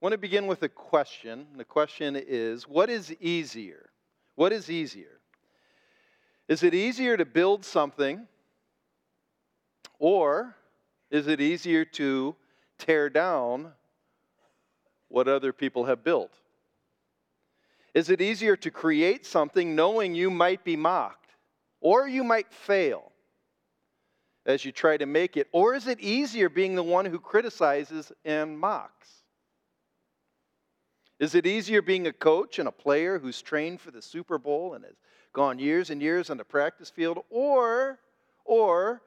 I want to begin with a question. The question is what is easier? What is easier? Is it easier to build something or is it easier to tear down what other people have built? Is it easier to create something knowing you might be mocked or you might fail as you try to make it? Or is it easier being the one who criticizes and mocks? Is it easier being a coach and a player who's trained for the Super Bowl and has gone years and years on the practice field or or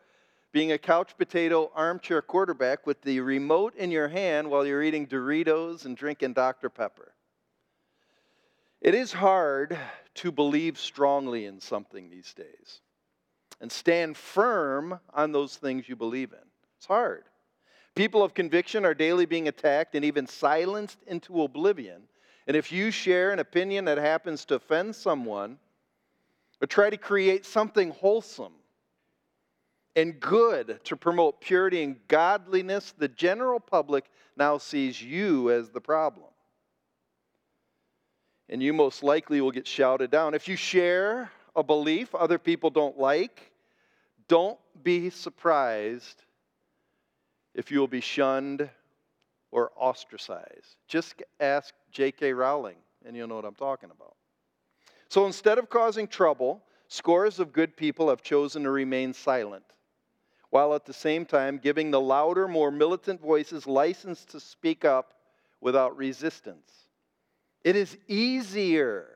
being a couch potato armchair quarterback with the remote in your hand while you're eating Doritos and drinking Dr. Pepper. It is hard to believe strongly in something these days and stand firm on those things you believe in. It's hard. People of conviction are daily being attacked and even silenced into oblivion. And if you share an opinion that happens to offend someone or try to create something wholesome and good to promote purity and godliness, the general public now sees you as the problem. And you most likely will get shouted down. If you share a belief other people don't like, don't be surprised if you will be shunned or ostracized. Just ask J.K. Rowling, and you'll know what I'm talking about. So instead of causing trouble, scores of good people have chosen to remain silent while at the same time giving the louder, more militant voices license to speak up without resistance. It is easier.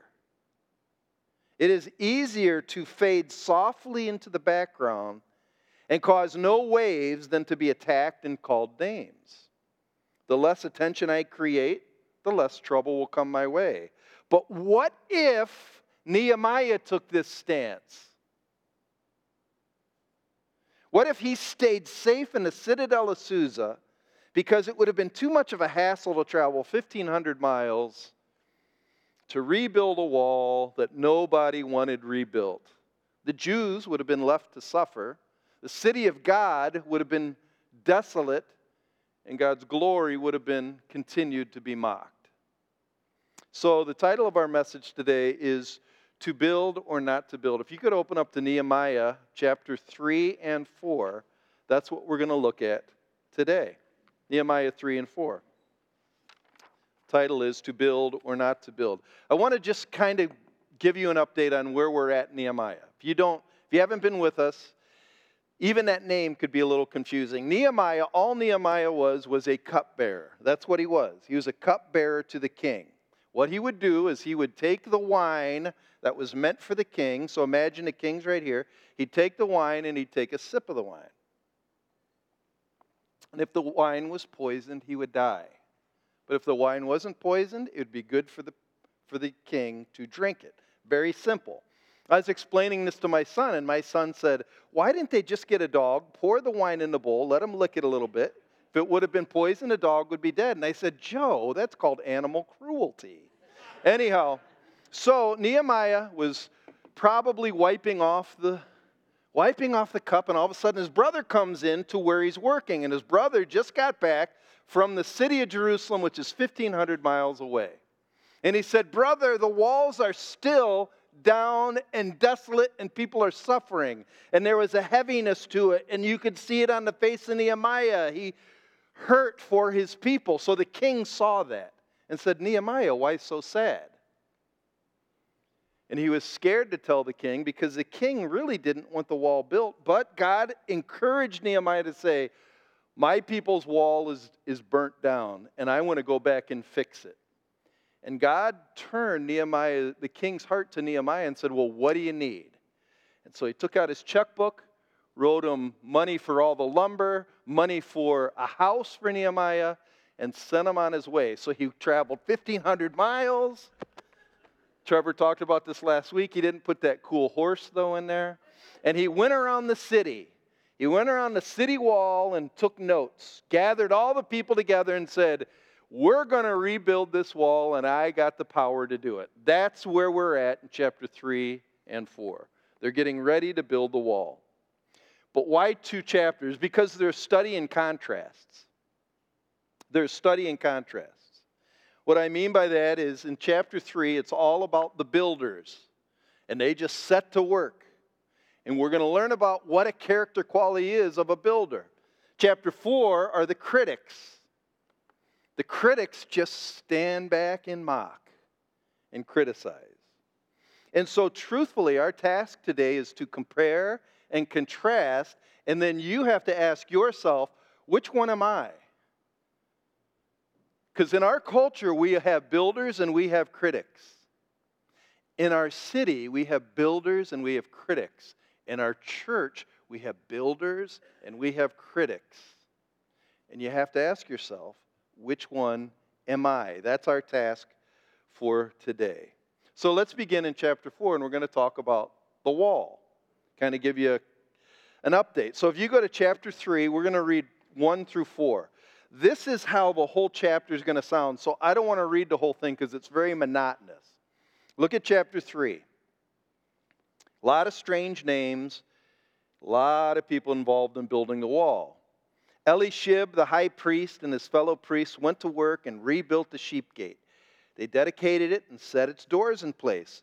It is easier to fade softly into the background and cause no waves than to be attacked and called names. The less attention I create, the less trouble will come my way. But what if Nehemiah took this stance? What if he stayed safe in the citadel of Susa because it would have been too much of a hassle to travel 1,500 miles to rebuild a wall that nobody wanted rebuilt? The Jews would have been left to suffer. The city of God would have been desolate, and God's glory would have been continued to be mocked. So, the title of our message today is to build or not to build. If you could open up to Nehemiah chapter 3 and 4, that's what we're going to look at today. Nehemiah 3 and 4. Title is To Build or Not to Build. I want to just kind of give you an update on where we're at Nehemiah. If you don't, if you haven't been with us, even that name could be a little confusing. Nehemiah, all Nehemiah was, was a cupbearer. That's what he was. He was a cupbearer to the king. What he would do is he would take the wine that was meant for the king. So imagine the king's right here. He'd take the wine and he'd take a sip of the wine. And if the wine was poisoned, he would die. But if the wine wasn't poisoned, it would be good for the, for the king to drink it. Very simple. I was explaining this to my son, and my son said, Why didn't they just get a dog, pour the wine in the bowl, let him lick it a little bit? If it would have been poisoned, the dog would be dead. And I said, Joe, that's called animal cruelty. Anyhow, so Nehemiah was probably wiping off the wiping off the cup and all of a sudden his brother comes in to where he's working and his brother just got back from the city of Jerusalem which is 1500 miles away. And he said, "Brother, the walls are still down and desolate and people are suffering." And there was a heaviness to it and you could see it on the face of Nehemiah. He hurt for his people. So the king saw that and said, "Nehemiah, why so sad?" And he was scared to tell the king because the king really didn't want the wall built. But God encouraged Nehemiah to say, My people's wall is, is burnt down, and I want to go back and fix it. And God turned Nehemiah, the king's heart to Nehemiah and said, Well, what do you need? And so he took out his checkbook, wrote him money for all the lumber, money for a house for Nehemiah, and sent him on his way. So he traveled 1,500 miles Trevor talked about this last week. He didn't put that cool horse, though, in there. And he went around the city. He went around the city wall and took notes, gathered all the people together and said, We're going to rebuild this wall, and I got the power to do it. That's where we're at in chapter 3 and 4. They're getting ready to build the wall. But why two chapters? Because they're studying contrasts. They're studying contrasts. What I mean by that is in chapter 3, it's all about the builders, and they just set to work. And we're going to learn about what a character quality is of a builder. Chapter 4 are the critics. The critics just stand back and mock and criticize. And so, truthfully, our task today is to compare and contrast, and then you have to ask yourself, which one am I? Because in our culture, we have builders and we have critics. In our city, we have builders and we have critics. In our church, we have builders and we have critics. And you have to ask yourself, which one am I? That's our task for today. So let's begin in chapter 4, and we're going to talk about the wall, kind of give you a, an update. So if you go to chapter 3, we're going to read 1 through 4. This is how the whole chapter is going to sound. So I don't want to read the whole thing because it's very monotonous. Look at chapter 3. A lot of strange names, a lot of people involved in building the wall. Eliashib, the high priest, and his fellow priests went to work and rebuilt the sheep gate. They dedicated it and set its doors in place,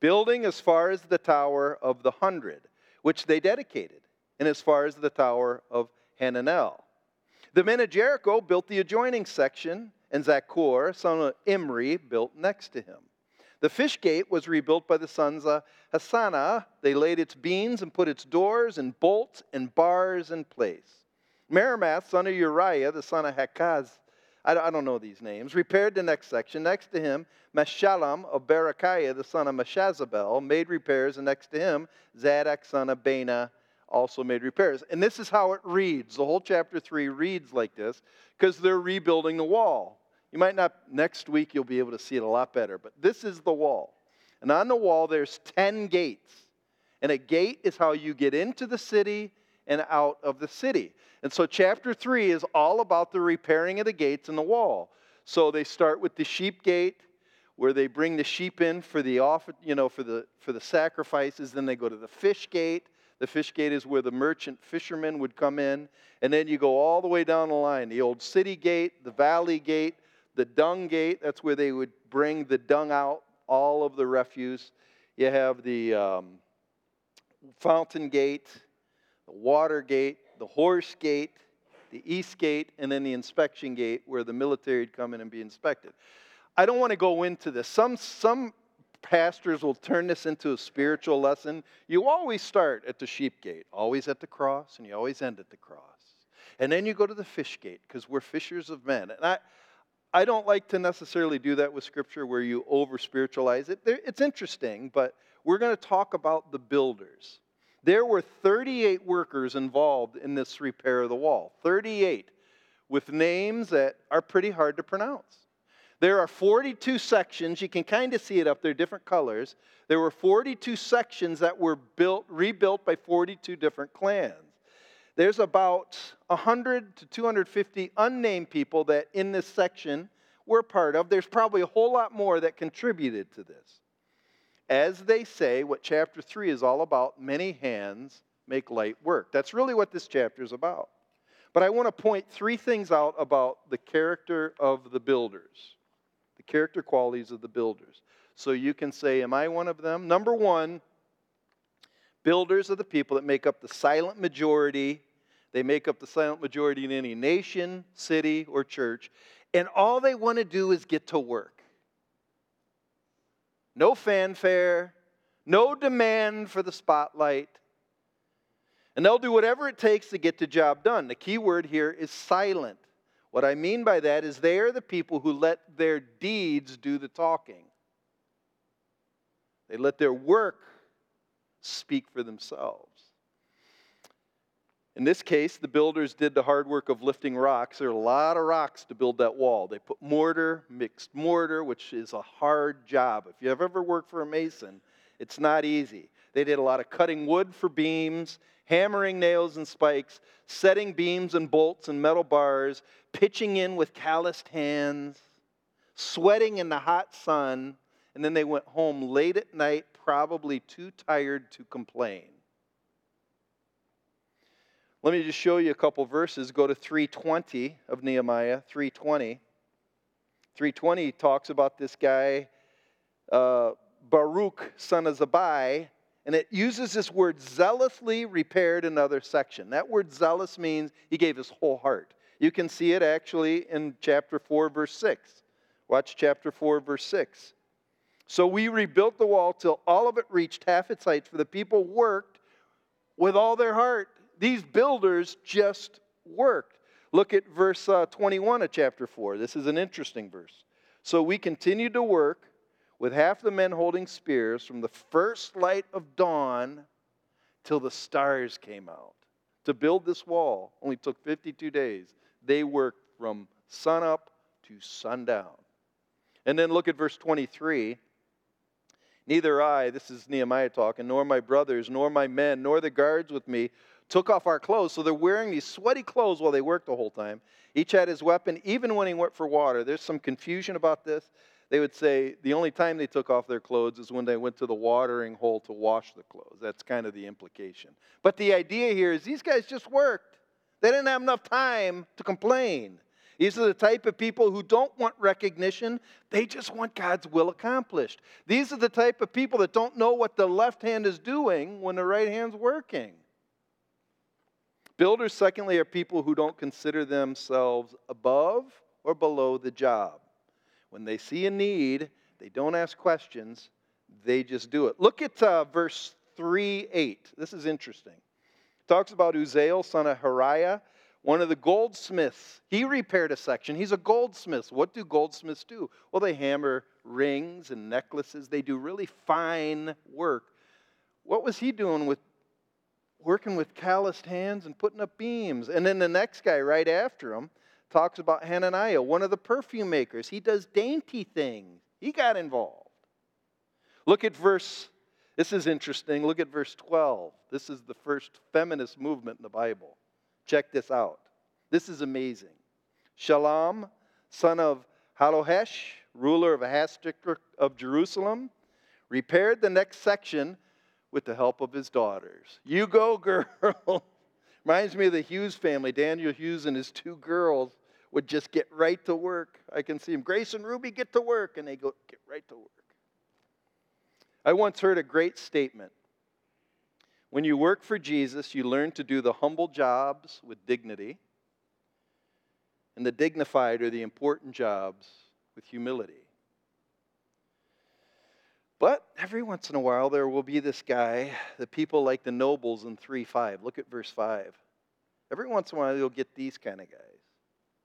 building as far as the Tower of the Hundred, which they dedicated, and as far as the Tower of Hananel. The men of Jericho built the adjoining section, and Zaccur, son of Imri, built next to him. The fish gate was rebuilt by the sons of Hassenaah. They laid its beams and put its doors and bolts and bars in place. Meremoth, son of Uriah, the son of Hakaz, I don't know these names, repaired the next section. Next to him, Meshullam of Berechiah, the son of Meshazabel, made repairs, and next to him, Zadok, son of Baana, also made repairs. And this is how it reads. The whole chapter 3 reads like this because they're rebuilding the wall. You might not, next week, you'll be able to see it a lot better, but this is the wall. And on the wall, there's 10 gates. And a gate is how you get into the city and out of the city. And so, chapter 3 is all about the repairing of the gates and the wall. So, they start with the sheep gate, where they bring the sheep in for the off, you know, for the for the sacrifices. Then they go to the fish gate. The fish gate is where the merchant fishermen would come in. And then you go all the way down the line the old city gate, the valley gate, the dung gate, that's where they would bring the dung out, all of the refuse. You have the um, fountain gate, the water gate, the horse gate, the east gate, and then the inspection gate where the military would come in and be inspected. I don't want to go into this. Some, some pastors will turn this into a spiritual lesson. You always start at the sheep gate, always at the cross, and you always end at the cross. And then you go to the fish gate because we're fishers of men. And I, I don't like to necessarily do that with Scripture where you over spiritualize it. It's interesting, but we're going to talk about the builders. There were 38 workers involved in this repair of the wall. 38 with names that are pretty hard to pronounce. There are 42 sections. You can kind of see it up there, different colors. There were 42 sections that were built, rebuilt by 42 different clans there's about 100 to 250 unnamed people that in this section we're part of. There's probably a whole lot more that contributed to this. As they say, what chapter 3 is all about many hands make light work. That's really what this chapter is about. But I want to point three things out about the character of the builders, the character qualities of the builders. So you can say, Am I one of them? Number one, builders are the people that make up the silent majority they make up the silent majority in any nation, city, or church. And all they want to do is get to work. No fanfare, no demand for the spotlight. And they'll do whatever it takes to get the job done. The key word here is silent. What I mean by that is they are the people who let their deeds do the talking. They let their work speak for themselves. In this case, the builders did the hard work of lifting rocks. There are a lot of rocks to build that wall. They put mortar, mixed mortar, which is a hard job. If you have ever worked for a mason, it's not easy. They did a lot of cutting wood for beams, hammering nails and spikes, setting beams and bolts and metal bars, pitching in with calloused hands, sweating in the hot sun, and then they went home late at night, probably too tired to complain. Let me just show you a couple verses. Go to 320 of Nehemiah, 320. 320 talks about this guy, uh, Baruch, son of Zabai, and it uses this word zealously repaired another section. That word zealous means he gave his whole heart. You can see it actually in chapter 4, verse 6. Watch chapter 4, verse 6. So we rebuilt the wall till all of it reached half its height, for the people worked with all their heart. These builders just worked. Look at verse uh, 21 of chapter 4. This is an interesting verse. So we continued to work with half the men holding spears from the first light of dawn till the stars came out. To build this wall only took 52 days. They worked from sunup to sundown. And then look at verse 23. Neither I, this is Nehemiah talking, nor my brothers, nor my men, nor the guards with me took off our clothes. So they're wearing these sweaty clothes while they work the whole time. Each had his weapon, even when he went for water. There's some confusion about this. They would say the only time they took off their clothes is when they went to the watering hole to wash the clothes. That's kind of the implication. But the idea here is these guys just worked. They didn't have enough time to complain. These are the type of people who don't want recognition, they just want God's will accomplished. These are the type of people that don't know what the left hand is doing when the right hand's working. Builders, secondly, are people who don't consider themselves above or below the job. When they see a need, they don't ask questions, they just do it. Look at uh, verse 3 8. This is interesting. It talks about Uzziel, son of Hariah, one of the goldsmiths. He repaired a section. He's a goldsmith. What do goldsmiths do? Well, they hammer rings and necklaces, they do really fine work. What was he doing with working with calloused hands and putting up beams. And then the next guy right after him talks about Hananiah, one of the perfume makers. He does dainty things. He got involved. Look at verse, this is interesting. Look at verse 12. This is the first feminist movement in the Bible. Check this out. This is amazing. Shalom, son of Hallohesh, ruler of a half of Jerusalem, repaired the next section with the help of his daughters. You go, girl. Reminds me of the Hughes family. Daniel Hughes and his two girls would just get right to work. I can see them. Grace and Ruby get to work, and they go get right to work. I once heard a great statement. When you work for Jesus, you learn to do the humble jobs with dignity, and the dignified or the important jobs with humility. But every once in a while, there will be this guy, the people like the nobles in 3 5. Look at verse 5. Every once in a while, you'll get these kind of guys.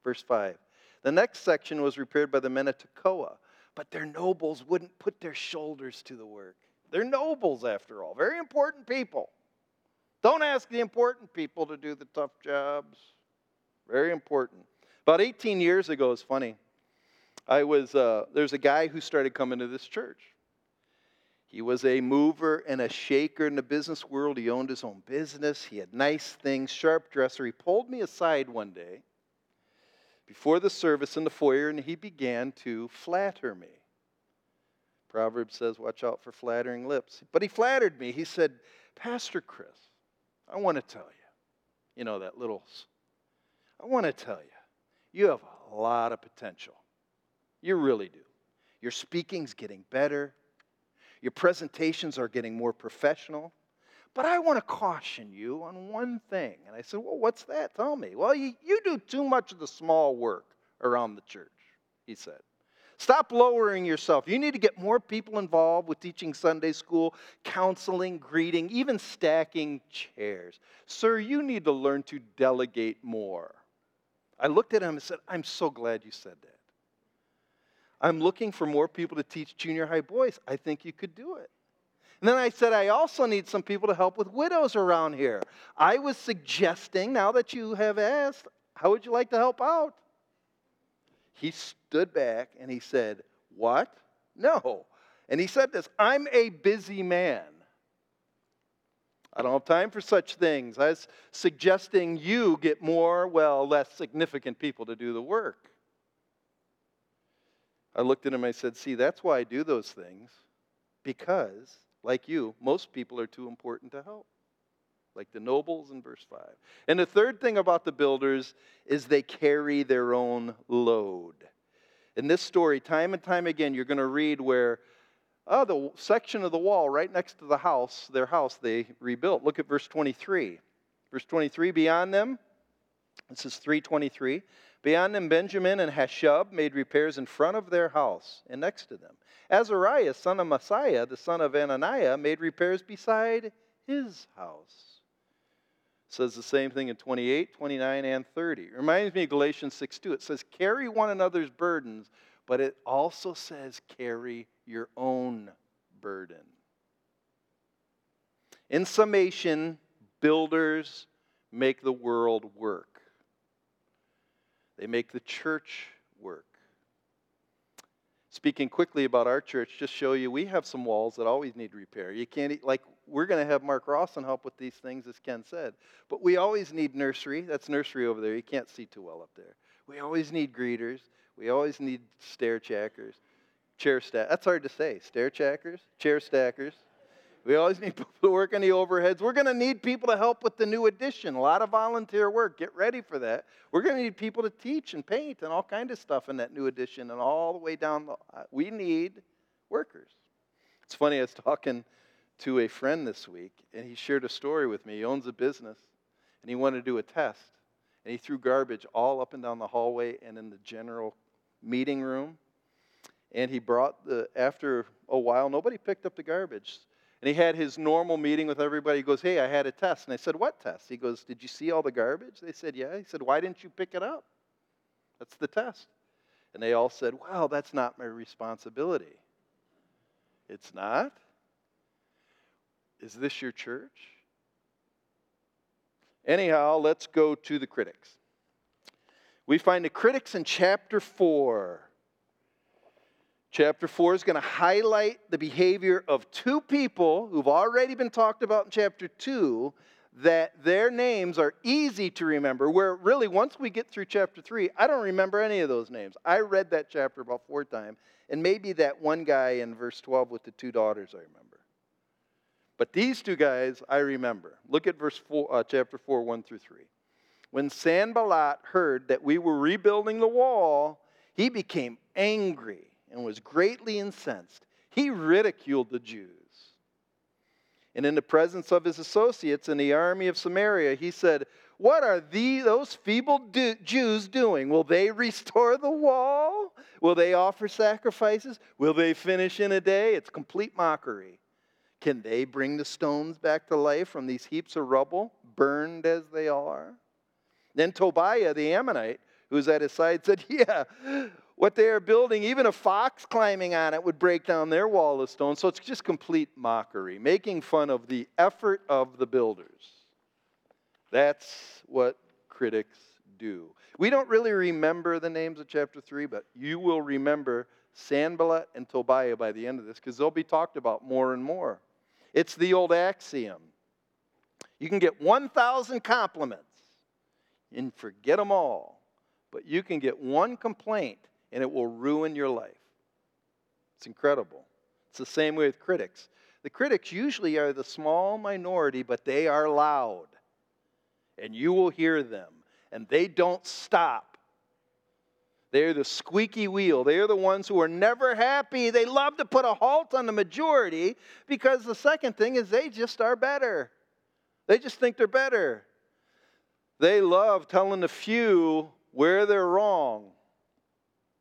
Verse 5. The next section was repaired by the men of Tekoa, but their nobles wouldn't put their shoulders to the work. They're nobles, after all, very important people. Don't ask the important people to do the tough jobs. Very important. About 18 years ago, it's funny. I was uh, there's a guy who started coming to this church. He was a mover and a shaker in the business world. He owned his own business. He had nice things, sharp dresser. He pulled me aside one day before the service in the foyer and he began to flatter me. Proverbs says, Watch out for flattering lips. But he flattered me. He said, Pastor Chris, I want to tell you, you know, that little, I want to tell you, you have a lot of potential. You really do. Your speaking's getting better. Your presentations are getting more professional. But I want to caution you on one thing. And I said, Well, what's that? Tell me. Well, you, you do too much of the small work around the church, he said. Stop lowering yourself. You need to get more people involved with teaching Sunday school, counseling, greeting, even stacking chairs. Sir, you need to learn to delegate more. I looked at him and said, I'm so glad you said that. I'm looking for more people to teach junior high boys. I think you could do it. And then I said, I also need some people to help with widows around here. I was suggesting, now that you have asked, how would you like to help out? He stood back and he said, What? No. And he said this I'm a busy man. I don't have time for such things. I was suggesting you get more, well, less significant people to do the work. I looked at him and I said, See, that's why I do those things. Because, like you, most people are too important to help. Like the nobles in verse 5. And the third thing about the builders is they carry their own load. In this story, time and time again, you're going to read where, oh, the section of the wall right next to the house, their house, they rebuilt. Look at verse 23. Verse 23, beyond them, this is 323. Beyond them, Benjamin and Hashub made repairs in front of their house and next to them. Azariah, son of Maaseiah, the son of Ananiah, made repairs beside his house. Says the same thing in 28, 29, and 30. It reminds me of Galatians 6 2. It says, carry one another's burdens, but it also says, carry your own burden. In summation, builders make the world work. They make the church work. Speaking quickly about our church, just show you we have some walls that always need repair. You can't, like, we're going to have Mark Rawson help with these things, as Ken said. But we always need nursery. That's nursery over there. You can't see too well up there. We always need greeters. We always need stair checkers, chair stack. That's hard to say. Stair checkers, chair stackers. We always need people to work on the overheads. We're going to need people to help with the new addition. A lot of volunteer work. Get ready for that. We're going to need people to teach and paint and all kind of stuff in that new addition and all the way down. The, uh, we need workers. It's funny. I was talking to a friend this week, and he shared a story with me. He owns a business, and he wanted to do a test, and he threw garbage all up and down the hallway and in the general meeting room. And he brought the after a while, nobody picked up the garbage. And he had his normal meeting with everybody. He goes, Hey, I had a test. And I said, What test? He goes, Did you see all the garbage? They said, Yeah. He said, Why didn't you pick it up? That's the test. And they all said, Well, that's not my responsibility. It's not? Is this your church? Anyhow, let's go to the critics. We find the critics in chapter 4. Chapter 4 is going to highlight the behavior of two people who've already been talked about in chapter 2 that their names are easy to remember. Where really, once we get through chapter 3, I don't remember any of those names. I read that chapter about four times, and maybe that one guy in verse 12 with the two daughters I remember. But these two guys I remember. Look at verse 4, uh, chapter 4, 1 through 3. When Sanballat heard that we were rebuilding the wall, he became angry and was greatly incensed. He ridiculed the Jews. And in the presence of his associates in the army of Samaria, he said, What are the, those feeble do, Jews doing? Will they restore the wall? Will they offer sacrifices? Will they finish in a day? It's complete mockery. Can they bring the stones back to life from these heaps of rubble, burned as they are? Then Tobiah the Ammonite, who was at his side, said, Yeah, what they are building, even a fox climbing on it would break down their wall of stone. So it's just complete mockery, making fun of the effort of the builders. That's what critics do. We don't really remember the names of chapter 3, but you will remember Sanballat and Tobiah by the end of this because they'll be talked about more and more. It's the old axiom you can get 1,000 compliments and forget them all, but you can get one complaint and it will ruin your life. It's incredible. It's the same way with critics. The critics usually are the small minority, but they are loud. And you will hear them. And they don't stop. They're the squeaky wheel. They are the ones who are never happy. They love to put a halt on the majority because the second thing is they just are better. They just think they're better. They love telling the few where they're wrong.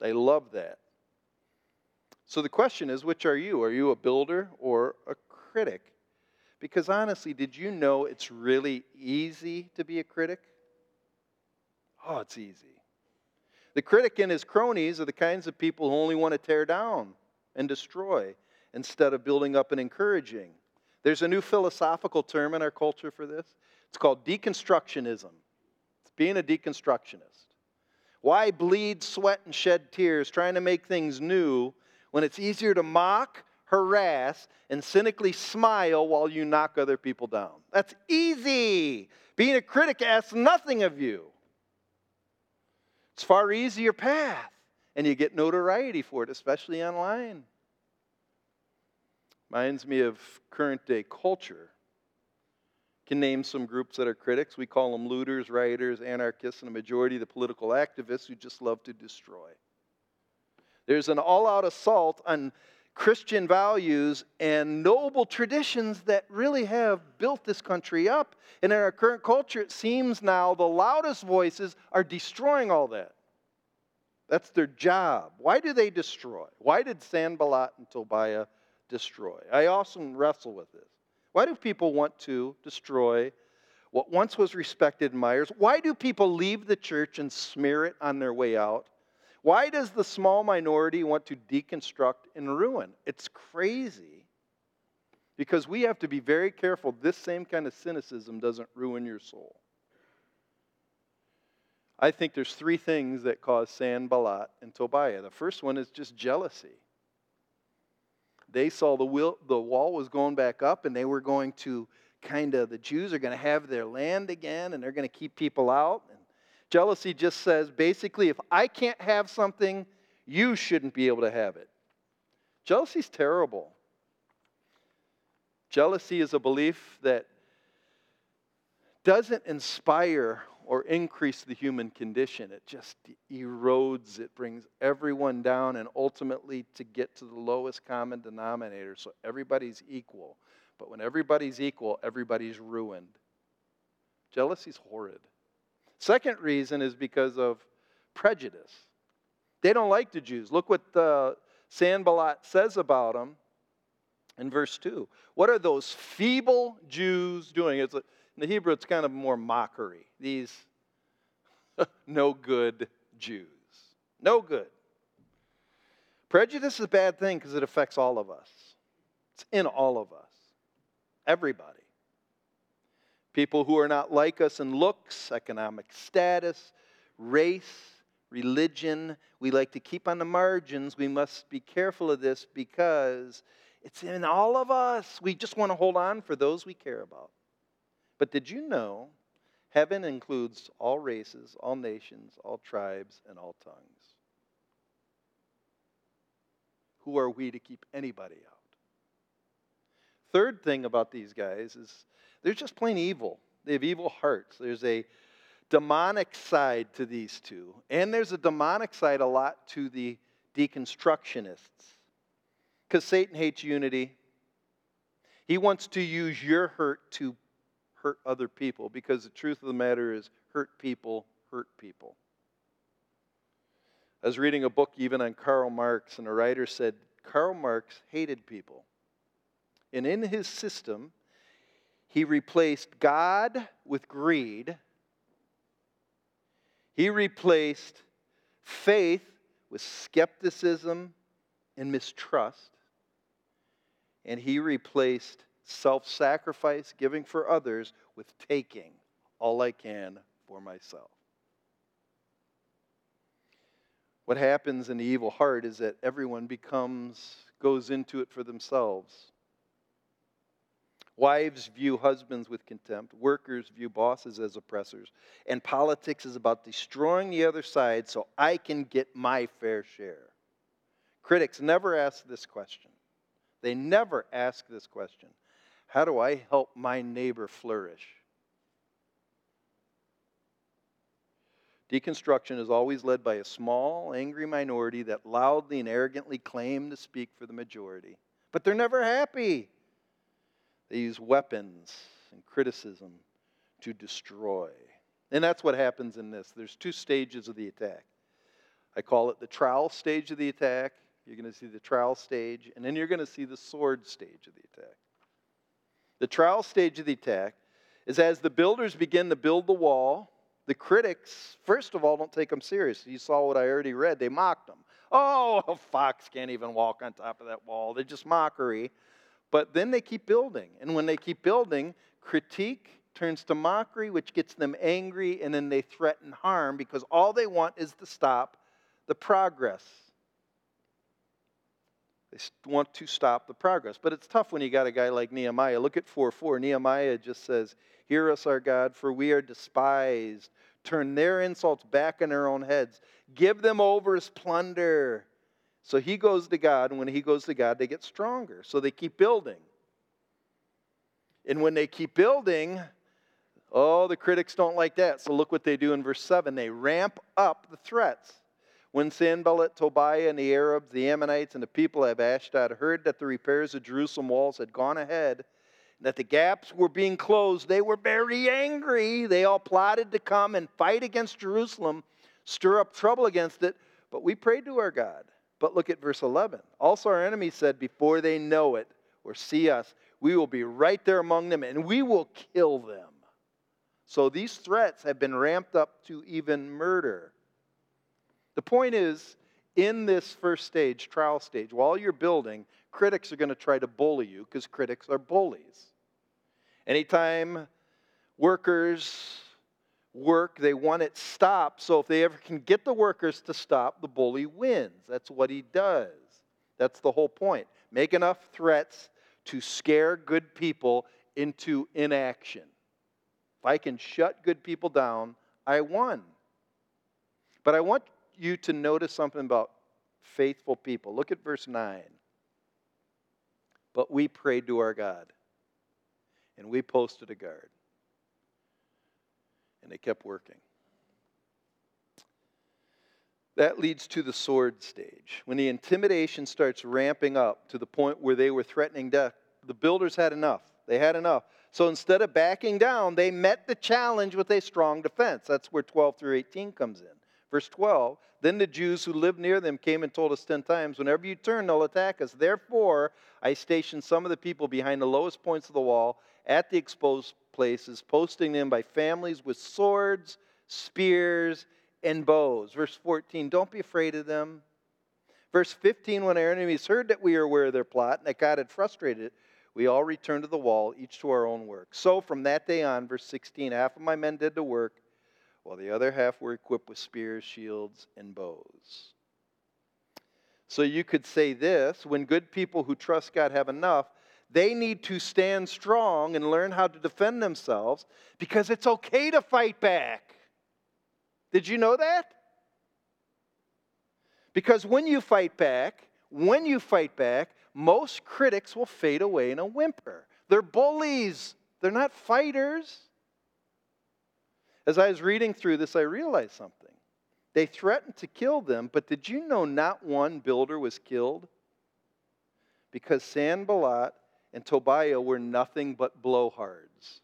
They love that. So the question is which are you? Are you a builder or a critic? Because honestly, did you know it's really easy to be a critic? Oh, it's easy. The critic and his cronies are the kinds of people who only want to tear down and destroy instead of building up and encouraging. There's a new philosophical term in our culture for this. It's called deconstructionism. It's being a deconstructionist. Why bleed, sweat, and shed tears trying to make things new when it's easier to mock, harass, and cynically smile while you knock other people down? That's easy. Being a critic asks nothing of you. It's far easier path, and you get notoriety for it, especially online. Reminds me of current day culture can name some groups that are critics. We call them looters, rioters, anarchists, and a majority of the political activists who just love to destroy. There's an all out assault on Christian values and noble traditions that really have built this country up. And in our current culture, it seems now the loudest voices are destroying all that. That's their job. Why do they destroy? Why did Sanballat and Tobiah destroy? I often wrestle with this. Why do people want to destroy what once was respected in Myers? Why do people leave the church and smear it on their way out? Why does the small minority want to deconstruct and ruin? It's crazy because we have to be very careful this same kind of cynicism doesn't ruin your soul. I think there's three things that cause Sanballat and Tobiah. The first one is just jealousy. They saw the, will, the wall was going back up and they were going to kind of, the Jews are going to have their land again and they're going to keep people out. And Jealousy just says basically, if I can't have something, you shouldn't be able to have it. Jealousy is terrible. Jealousy is a belief that doesn't inspire or increase the human condition. It just erodes, it brings everyone down, and ultimately to get to the lowest common denominator so everybody's equal. But when everybody's equal, everybody's ruined. Jealousy's horrid. Second reason is because of prejudice. They don't like the Jews. Look what uh, Sanballat says about them in verse 2. What are those feeble Jews doing? It's a, in the Hebrew, it's kind of more mockery. These no good Jews. No good. Prejudice is a bad thing because it affects all of us, it's in all of us, everybody people who are not like us in looks, economic status, race, religion. We like to keep on the margins. We must be careful of this because it's in all of us. We just want to hold on for those we care about. But did you know heaven includes all races, all nations, all tribes, and all tongues? Who are we to keep anybody out? Third thing about these guys is they're just plain evil. They have evil hearts. There's a demonic side to these two, and there's a demonic side a lot to the deconstructionists. Because Satan hates unity. He wants to use your hurt to hurt other people because the truth of the matter is, hurt people hurt people. I was reading a book even on Karl Marx, and a writer said Karl Marx hated people. And in his system, he replaced God with greed. He replaced faith with skepticism and mistrust. And he replaced self sacrifice, giving for others, with taking all I can for myself. What happens in the evil heart is that everyone becomes, goes into it for themselves. Wives view husbands with contempt. Workers view bosses as oppressors. And politics is about destroying the other side so I can get my fair share. Critics never ask this question. They never ask this question How do I help my neighbor flourish? Deconstruction is always led by a small, angry minority that loudly and arrogantly claim to speak for the majority. But they're never happy. They use weapons and criticism to destroy. And that's what happens in this. There's two stages of the attack. I call it the trowel stage of the attack. You're going to see the trowel stage, and then you're going to see the sword stage of the attack. The trowel stage of the attack is as the builders begin to build the wall, the critics, first of all, don't take them serious. You saw what I already read. They mocked them. Oh, a fox can't even walk on top of that wall. They're just mockery. But then they keep building. And when they keep building, critique turns to mockery, which gets them angry, and then they threaten harm because all they want is to stop the progress. They want to stop the progress. But it's tough when you got a guy like Nehemiah. Look at 4 4. Nehemiah just says, Hear us, our God, for we are despised. Turn their insults back in their own heads. Give them over as plunder. So he goes to God, and when he goes to God, they get stronger. So they keep building. And when they keep building, oh, the critics don't like that. So look what they do in verse 7 they ramp up the threats. When Sanballat, Tobiah, and the Arabs, the Ammonites, and the people of Ashdod heard that the repairs of Jerusalem walls had gone ahead, and that the gaps were being closed, they were very angry. They all plotted to come and fight against Jerusalem, stir up trouble against it. But we prayed to our God. But look at verse 11. Also, our enemies said, Before they know it or see us, we will be right there among them and we will kill them. So these threats have been ramped up to even murder. The point is, in this first stage, trowel stage, while you're building, critics are going to try to bully you because critics are bullies. Anytime workers work, they want it stopped. So if they ever can get the workers to stop, the bully wins. That's what he does. That's the whole point. Make enough threats to scare good people into inaction. If I can shut good people down, I won. But I want you to notice something about faithful people. Look at verse 9. But we prayed to our God, and we posted a guard. And they kept working. That leads to the sword stage. When the intimidation starts ramping up to the point where they were threatening death, the builders had enough. They had enough. So instead of backing down, they met the challenge with a strong defense. That's where 12 through 18 comes in. Verse 12 Then the Jews who lived near them came and told us ten times, Whenever you turn, they'll attack us. Therefore, I stationed some of the people behind the lowest points of the wall at the exposed places, posting them by families with swords, spears, and bows. Verse 14 Don't be afraid of them. Verse 15 When our enemies heard that we were aware of their plot and that God had frustrated it, we all returned to the wall, each to our own work. So from that day on, verse 16, half of my men did the work while the other half were equipped with spears, shields, and bows. So you could say this when good people who trust God have enough, they need to stand strong and learn how to defend themselves because it's okay to fight back. Did you know that? Because when you fight back, when you fight back, most critics will fade away in a whimper. They're bullies, they're not fighters. As I was reading through this, I realized something. They threatened to kill them, but did you know not one builder was killed? Because Sanballat and Tobiah were nothing but blowhards,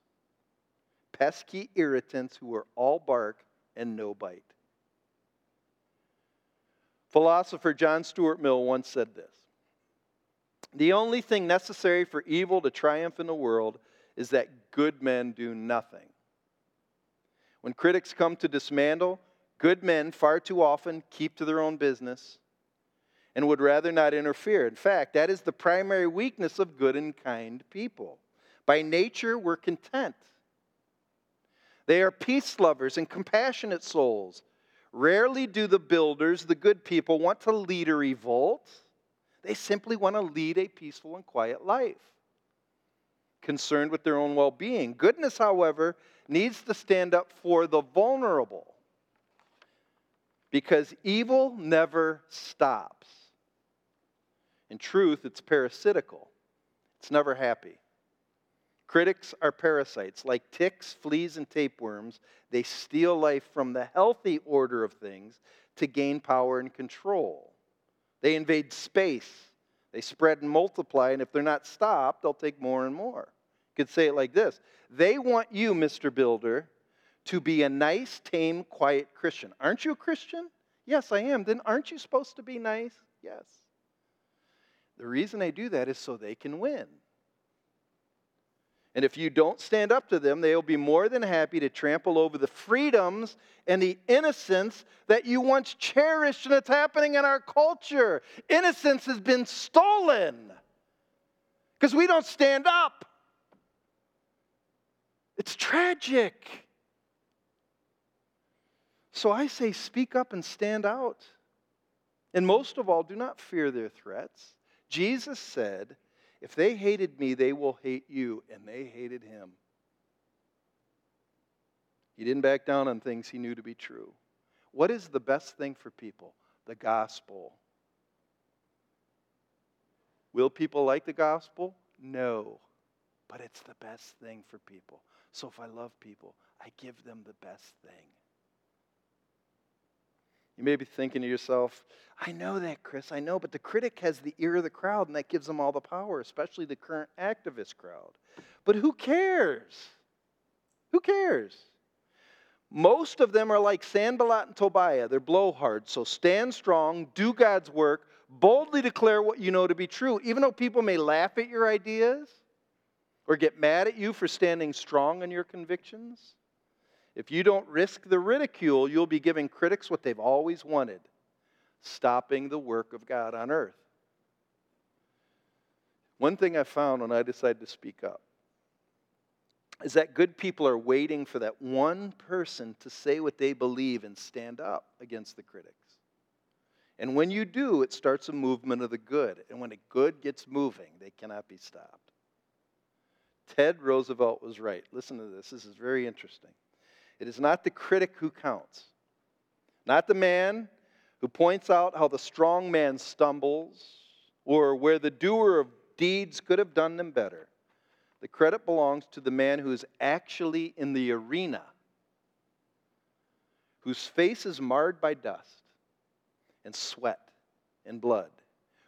pesky irritants who were all bark and no bite. Philosopher John Stuart Mill once said this The only thing necessary for evil to triumph in the world is that good men do nothing. When critics come to dismantle, good men far too often keep to their own business and would rather not interfere. In fact, that is the primary weakness of good and kind people. By nature, we're content. They are peace lovers and compassionate souls. Rarely do the builders, the good people, want to lead a revolt. They simply want to lead a peaceful and quiet life, concerned with their own well being. Goodness, however, needs to stand up for the vulnerable because evil never stops. In truth, it's parasitical, it's never happy. Critics are parasites. Like ticks, fleas, and tapeworms, they steal life from the healthy order of things to gain power and control. They invade space. They spread and multiply, and if they're not stopped, they'll take more and more. You could say it like this They want you, Mr. Builder, to be a nice, tame, quiet Christian. Aren't you a Christian? Yes, I am. Then aren't you supposed to be nice? Yes. The reason they do that is so they can win. And if you don't stand up to them, they'll be more than happy to trample over the freedoms and the innocence that you once cherished, and it's happening in our culture. Innocence has been stolen because we don't stand up. It's tragic. So I say, speak up and stand out. And most of all, do not fear their threats. Jesus said, if they hated me, they will hate you. And they hated him. He didn't back down on things he knew to be true. What is the best thing for people? The gospel. Will people like the gospel? No. But it's the best thing for people. So if I love people, I give them the best thing. You may be thinking to yourself, I know that, Chris, I know, but the critic has the ear of the crowd, and that gives them all the power, especially the current activist crowd. But who cares? Who cares? Most of them are like Sanballat and Tobiah. They're blowhards. So stand strong, do God's work, boldly declare what you know to be true. Even though people may laugh at your ideas or get mad at you for standing strong in your convictions, if you don't risk the ridicule, you'll be giving critics what they've always wanted stopping the work of God on earth. One thing I found when I decided to speak up is that good people are waiting for that one person to say what they believe and stand up against the critics. And when you do, it starts a movement of the good. And when a good gets moving, they cannot be stopped. Ted Roosevelt was right. Listen to this. This is very interesting. It is not the critic who counts, not the man who points out how the strong man stumbles or where the doer of deeds could have done them better. The credit belongs to the man who is actually in the arena, whose face is marred by dust and sweat and blood,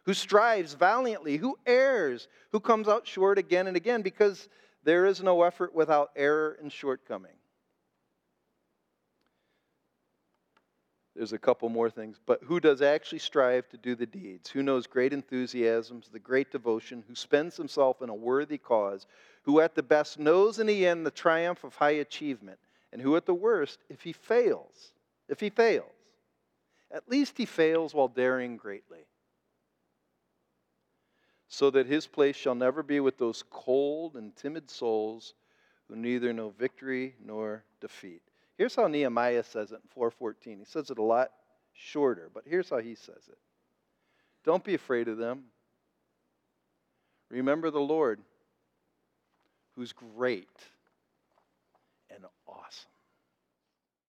who strives valiantly, who errs, who comes out short again and again, because there is no effort without error and shortcoming. There's a couple more things, but who does actually strive to do the deeds? Who knows great enthusiasms, the great devotion, who spends himself in a worthy cause, who at the best knows in the end the triumph of high achievement, and who at the worst, if he fails, if he fails, at least he fails while daring greatly, so that his place shall never be with those cold and timid souls who neither know victory nor defeat. Here's how Nehemiah says it in 414. He says it a lot shorter, but here's how he says it. Don't be afraid of them. Remember the Lord, who's great